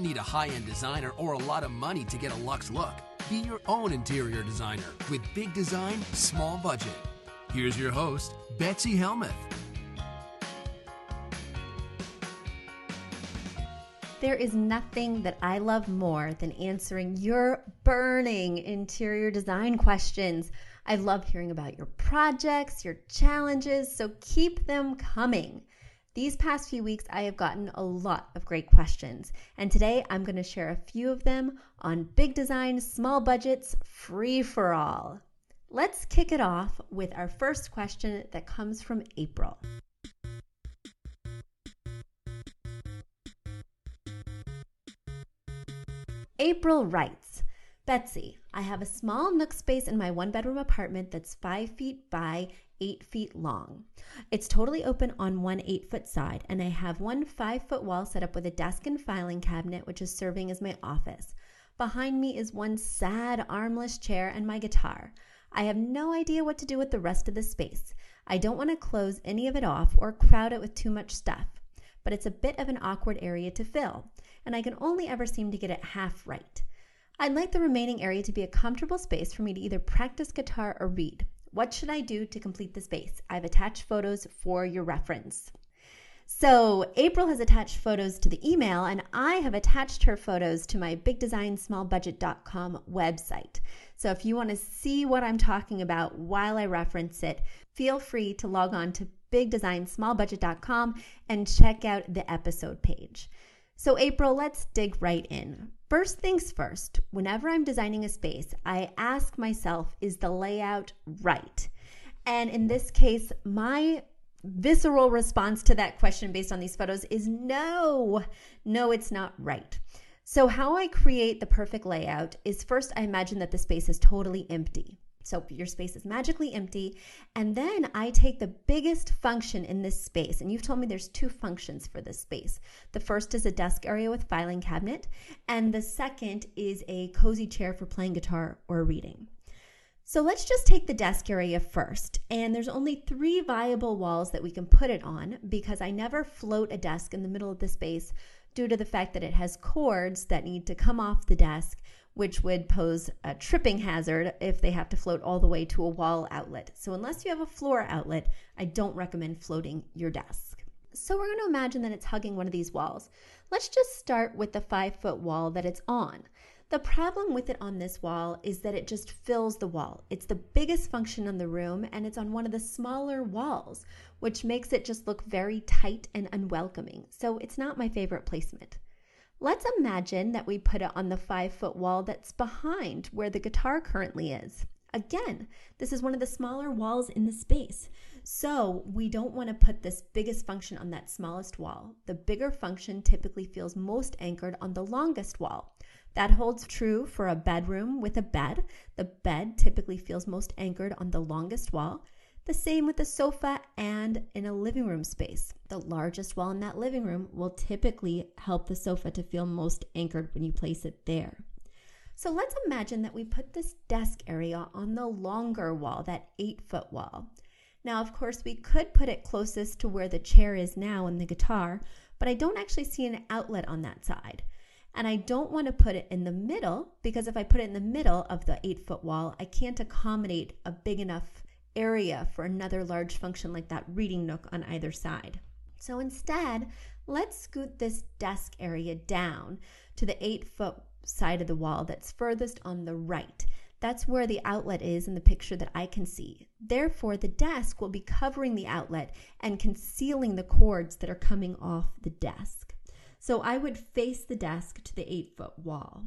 Don't need a high end designer or a lot of money to get a luxe look. Be your own interior designer with big design, small budget. Here's your host, Betsy Helmuth. There is nothing that I love more than answering your burning interior design questions. I love hearing about your projects, your challenges, so keep them coming. These past few weeks, I have gotten a lot of great questions, and today I'm going to share a few of them on big design, small budgets, free for all. Let's kick it off with our first question that comes from April. April writes Betsy, I have a small nook space in my one bedroom apartment that's five feet by eight feet long. It's totally open on one eight foot side, and I have one five foot wall set up with a desk and filing cabinet, which is serving as my office. Behind me is one sad armless chair and my guitar. I have no idea what to do with the rest of the space. I don't want to close any of it off or crowd it with too much stuff, but it's a bit of an awkward area to fill and I can only ever seem to get it half right. I'd like the remaining area to be a comfortable space for me to either practice guitar or read. What should I do to complete the space? I've attached photos for your reference. So, April has attached photos to the email, and I have attached her photos to my bigdesignsmallbudget.com website. So, if you want to see what I'm talking about while I reference it, feel free to log on to bigdesignsmallbudget.com and check out the episode page. So, April, let's dig right in. First things first, whenever I'm designing a space, I ask myself, is the layout right? And in this case, my visceral response to that question based on these photos is no, no, it's not right. So, how I create the perfect layout is first, I imagine that the space is totally empty. So your space is magically empty. And then I take the biggest function in this space. And you've told me there's two functions for this space. The first is a desk area with filing cabinet. And the second is a cozy chair for playing guitar or reading. So let's just take the desk area first. And there's only three viable walls that we can put it on because I never float a desk in the middle of the space due to the fact that it has cords that need to come off the desk which would pose a tripping hazard if they have to float all the way to a wall outlet. So, unless you have a floor outlet, I don't recommend floating your desk. So, we're going to imagine that it's hugging one of these walls. Let's just start with the five foot wall that it's on. The problem with it on this wall is that it just fills the wall. It's the biggest function in the room and it's on one of the smaller walls, which makes it just look very tight and unwelcoming. So, it's not my favorite placement. Let's imagine that we put it on the five foot wall that's behind where the guitar currently is. Again, this is one of the smaller walls in the space. So we don't want to put this biggest function on that smallest wall. The bigger function typically feels most anchored on the longest wall. That holds true for a bedroom with a bed. The bed typically feels most anchored on the longest wall. The same with the sofa and in a living room space. The largest wall in that living room will typically help the sofa to feel most anchored when you place it there. So let's imagine that we put this desk area on the longer wall, that eight foot wall. Now, of course, we could put it closest to where the chair is now and the guitar, but I don't actually see an outlet on that side. And I don't want to put it in the middle because if I put it in the middle of the eight foot wall, I can't accommodate a big enough area for another large function like that reading nook on either side. So instead, let's scoot this desk area down to the eight foot side of the wall that's furthest on the right. That's where the outlet is in the picture that I can see. Therefore, the desk will be covering the outlet and concealing the cords that are coming off the desk. So I would face the desk to the eight foot wall.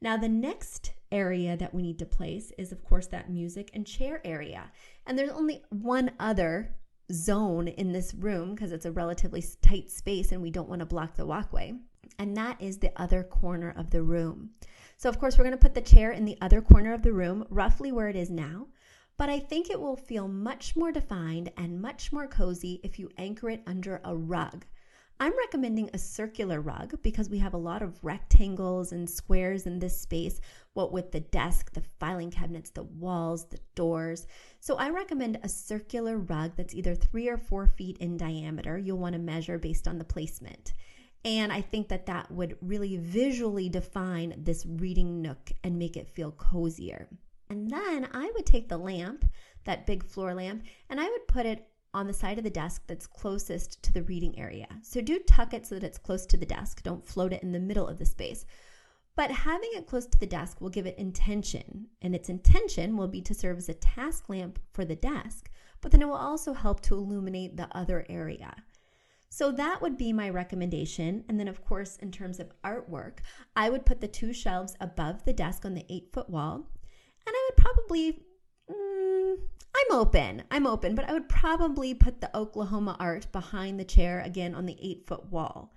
Now, the next area that we need to place is, of course, that music and chair area. And there's only one other zone in this room because it's a relatively tight space and we don't want to block the walkway. And that is the other corner of the room. So, of course, we're going to put the chair in the other corner of the room, roughly where it is now. But I think it will feel much more defined and much more cozy if you anchor it under a rug. I'm recommending a circular rug because we have a lot of rectangles and squares in this space, what with the desk, the filing cabinets, the walls, the doors. So I recommend a circular rug that's either three or four feet in diameter. You'll want to measure based on the placement. And I think that that would really visually define this reading nook and make it feel cozier. And then I would take the lamp, that big floor lamp, and I would put it on the side of the desk that's closest to the reading area. So do tuck it so that it's close to the desk. Don't float it in the middle of the space. But having it close to the desk will give it intention, and its intention will be to serve as a task lamp for the desk, but then it will also help to illuminate the other area. So that would be my recommendation. And then, of course, in terms of artwork, I would put the two shelves above the desk on the eight foot wall. And I would probably, I'm open, I'm open, but I would probably put the Oklahoma art behind the chair again on the eight foot wall.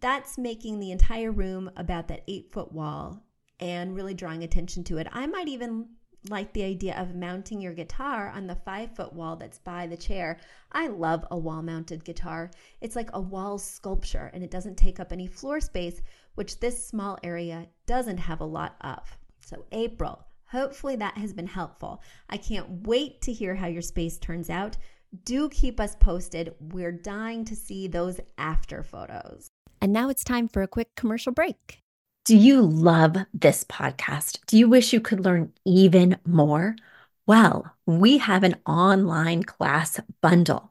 That's making the entire room about that eight foot wall and really drawing attention to it. I might even like the idea of mounting your guitar on the five foot wall that's by the chair. I love a wall mounted guitar. It's like a wall sculpture and it doesn't take up any floor space, which this small area doesn't have a lot of. So, April, hopefully that has been helpful. I can't wait to hear how your space turns out. Do keep us posted. We're dying to see those after photos. And now it's time for a quick commercial break. Do you love this podcast? Do you wish you could learn even more? Well, we have an online class bundle.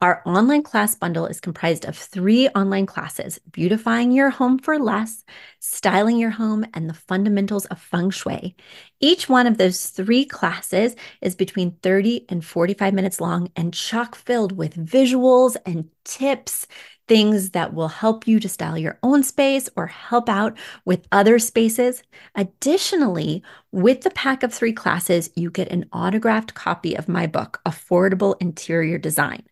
Our online class bundle is comprised of three online classes beautifying your home for less, styling your home, and the fundamentals of feng shui. Each one of those three classes is between 30 and 45 minutes long and chock filled with visuals and tips things that will help you to style your own space or help out with other spaces. Additionally, with the pack of three classes, you get an autographed copy of my book, Affordable Interior Design.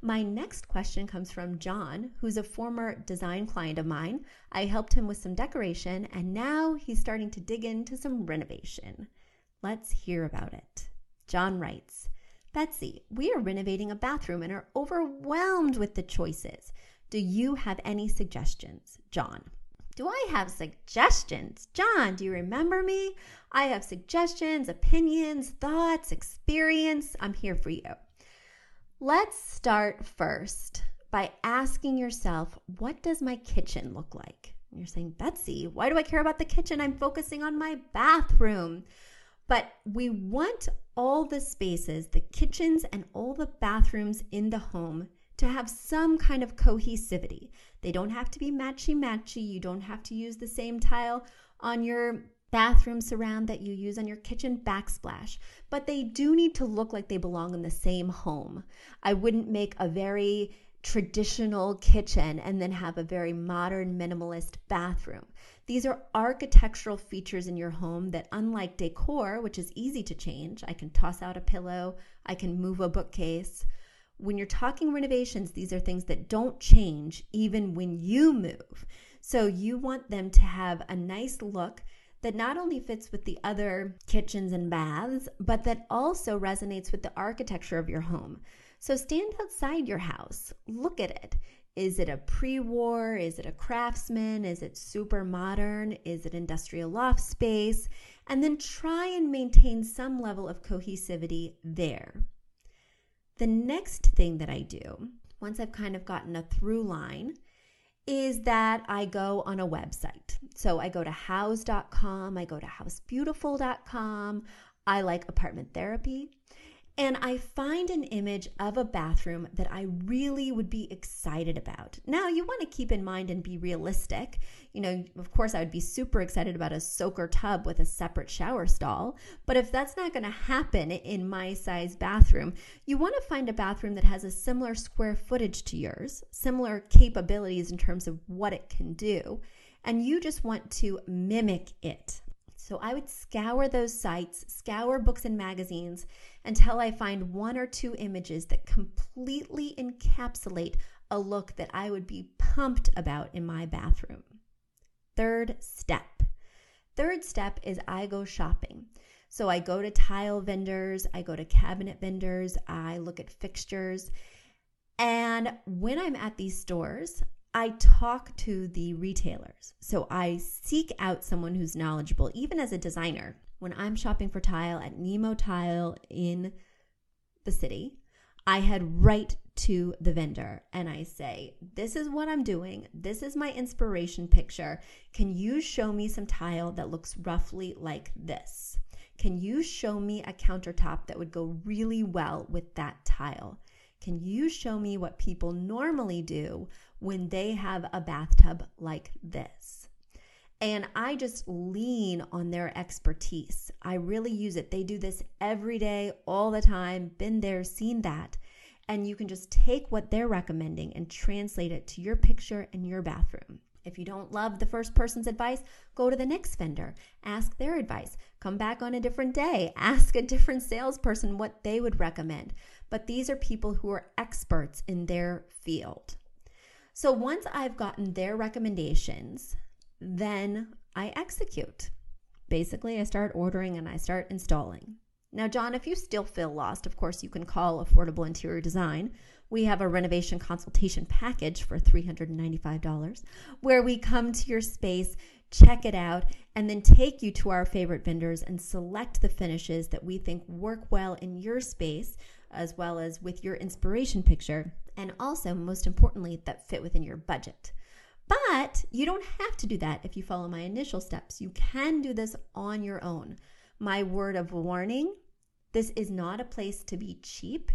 My next question comes from John, who's a former design client of mine. I helped him with some decoration, and now he's starting to dig into some renovation. Let's hear about it. John writes Betsy, we are renovating a bathroom and are overwhelmed with the choices. Do you have any suggestions? John. Do I have suggestions? John, do you remember me? I have suggestions, opinions, thoughts, experience. I'm here for you. Let's start first by asking yourself, what does my kitchen look like? You're saying, Betsy, why do I care about the kitchen? I'm focusing on my bathroom. But we want all the spaces, the kitchens and all the bathrooms in the home to have some kind of cohesivity. They don't have to be matchy matchy. You don't have to use the same tile on your bathroom surround that you use on your kitchen backsplash, but they do need to look like they belong in the same home. I wouldn't make a very traditional kitchen and then have a very modern minimalist bathroom. These are architectural features in your home that, unlike decor, which is easy to change, I can toss out a pillow, I can move a bookcase. When you're talking renovations, these are things that don't change even when you move. So you want them to have a nice look that not only fits with the other kitchens and baths, but that also resonates with the architecture of your home. So stand outside your house, look at it. Is it a pre war? Is it a craftsman? Is it super modern? Is it industrial loft space? And then try and maintain some level of cohesivity there. The next thing that I do, once I've kind of gotten a through line, is that I go on a website. So I go to houzz.com, I go to housebeautiful.com. I like apartment therapy. And I find an image of a bathroom that I really would be excited about. Now, you want to keep in mind and be realistic. You know, of course, I would be super excited about a soaker tub with a separate shower stall. But if that's not going to happen in my size bathroom, you want to find a bathroom that has a similar square footage to yours, similar capabilities in terms of what it can do. And you just want to mimic it. So I would scour those sites, scour books and magazines until I find one or two images that completely encapsulate a look that I would be pumped about in my bathroom. Third step. Third step is I go shopping. So I go to tile vendors, I go to cabinet vendors, I look at fixtures. And when I'm at these stores, I talk to the retailers. So I seek out someone who's knowledgeable, even as a designer. When I'm shopping for tile at Nemo Tile in the city, I head right to the vendor and I say, This is what I'm doing. This is my inspiration picture. Can you show me some tile that looks roughly like this? Can you show me a countertop that would go really well with that tile? Can you show me what people normally do when they have a bathtub like this? And I just lean on their expertise. I really use it. They do this every day, all the time, been there, seen that. And you can just take what they're recommending and translate it to your picture and your bathroom. If you don't love the first person's advice, go to the next vendor, ask their advice. Come back on a different day, ask a different salesperson what they would recommend. But these are people who are experts in their field. So once I've gotten their recommendations, then I execute. Basically, I start ordering and I start installing. Now, John, if you still feel lost, of course, you can call Affordable Interior Design. We have a renovation consultation package for $395 where we come to your space, check it out, and then take you to our favorite vendors and select the finishes that we think work well in your space as well as with your inspiration picture, and also, most importantly, that fit within your budget. But you don't have to do that if you follow my initial steps. You can do this on your own. My word of warning this is not a place to be cheap,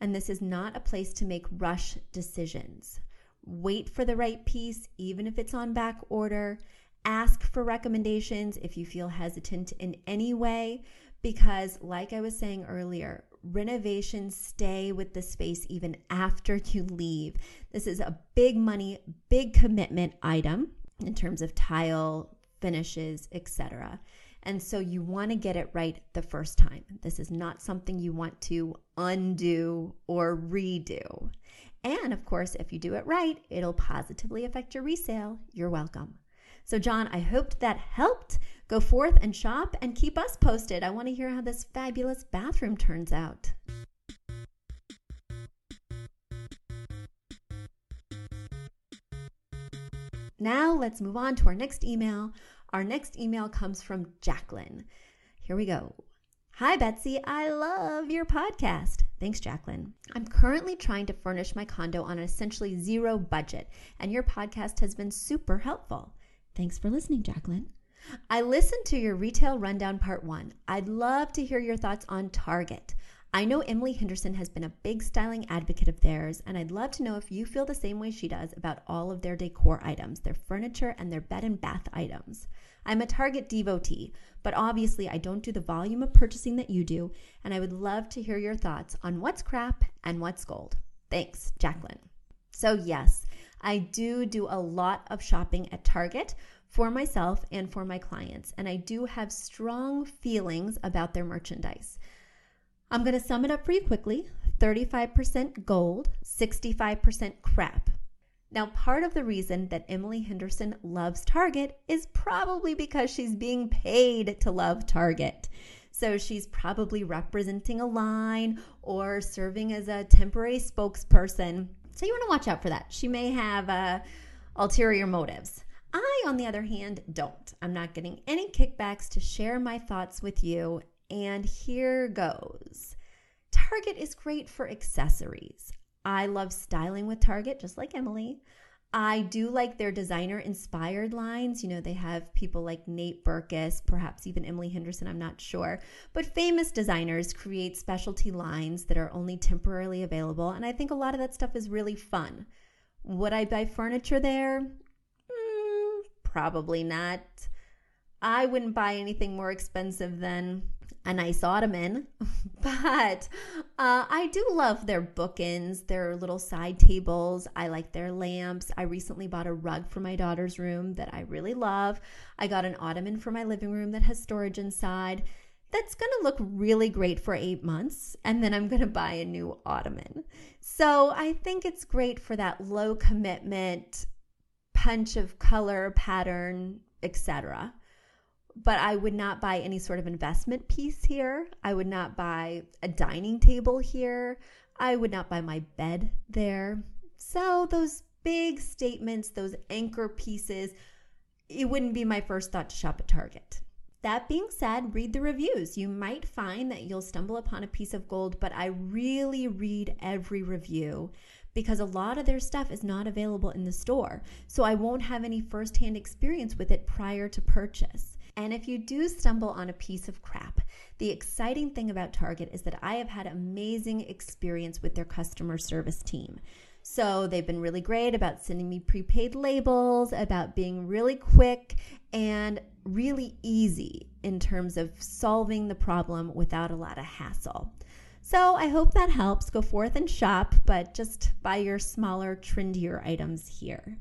and this is not a place to make rush decisions. Wait for the right piece, even if it's on back order. Ask for recommendations if you feel hesitant in any way, because, like I was saying earlier, renovations stay with the space even after you leave. This is a big money, big commitment item in terms of tile, finishes, etc. And so you want to get it right the first time. This is not something you want to undo or redo. And of course, if you do it right, it'll positively affect your resale. You're welcome. So, John, I hoped that helped. Go forth and shop and keep us posted. I want to hear how this fabulous bathroom turns out. Now, let's move on to our next email. Our next email comes from Jacqueline. Here we go. Hi, Betsy. I love your podcast. Thanks, Jacqueline. I'm currently trying to furnish my condo on an essentially zero budget, and your podcast has been super helpful. Thanks for listening, Jacqueline. I listened to your retail rundown part one. I'd love to hear your thoughts on Target. I know Emily Henderson has been a big styling advocate of theirs, and I'd love to know if you feel the same way she does about all of their decor items, their furniture, and their bed and bath items. I'm a Target devotee, but obviously I don't do the volume of purchasing that you do, and I would love to hear your thoughts on what's crap and what's gold. Thanks, Jacqueline. So, yes, I do do a lot of shopping at Target for myself and for my clients, and I do have strong feelings about their merchandise. I'm going to sum it up for you quickly 35% gold, 65% crap. Now, part of the reason that Emily Henderson loves Target is probably because she's being paid to love Target. So she's probably representing a line or serving as a temporary spokesperson. So you want to watch out for that. She may have uh, ulterior motives. I, on the other hand, don't. I'm not getting any kickbacks to share my thoughts with you. And here goes Target is great for accessories. I love styling with Target, just like Emily. I do like their designer inspired lines. You know, they have people like Nate Berkus, perhaps even Emily Henderson, I'm not sure. But famous designers create specialty lines that are only temporarily available. And I think a lot of that stuff is really fun. Would I buy furniture there? Probably not. I wouldn't buy anything more expensive than a nice ottoman, but uh, I do love their bookends, their little side tables. I like their lamps. I recently bought a rug for my daughter's room that I really love. I got an ottoman for my living room that has storage inside. That's going to look really great for eight months, and then I'm going to buy a new ottoman. So I think it's great for that low commitment, punch of color, pattern, etc but I would not buy any sort of investment piece here. I would not buy a dining table here. I would not buy my bed there. So, those big statements, those anchor pieces, it wouldn't be my first thought to shop at Target. That being said, read the reviews. You might find that you'll stumble upon a piece of gold, but I really read every review because a lot of their stuff is not available in the store. So I won't have any firsthand experience with it prior to purchase. And if you do stumble on a piece of crap, the exciting thing about Target is that I have had amazing experience with their customer service team. So they've been really great about sending me prepaid labels, about being really quick and really easy in terms of solving the problem without a lot of hassle. So I hope that helps. Go forth and shop, but just buy your smaller, trendier items here.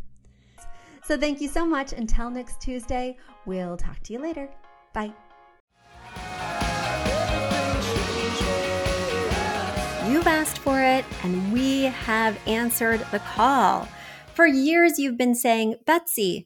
So thank you so much. Until next Tuesday, we'll talk to you later. Bye. You've asked for it, and we have answered the call. For years, you've been saying, Betsy,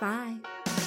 Bye.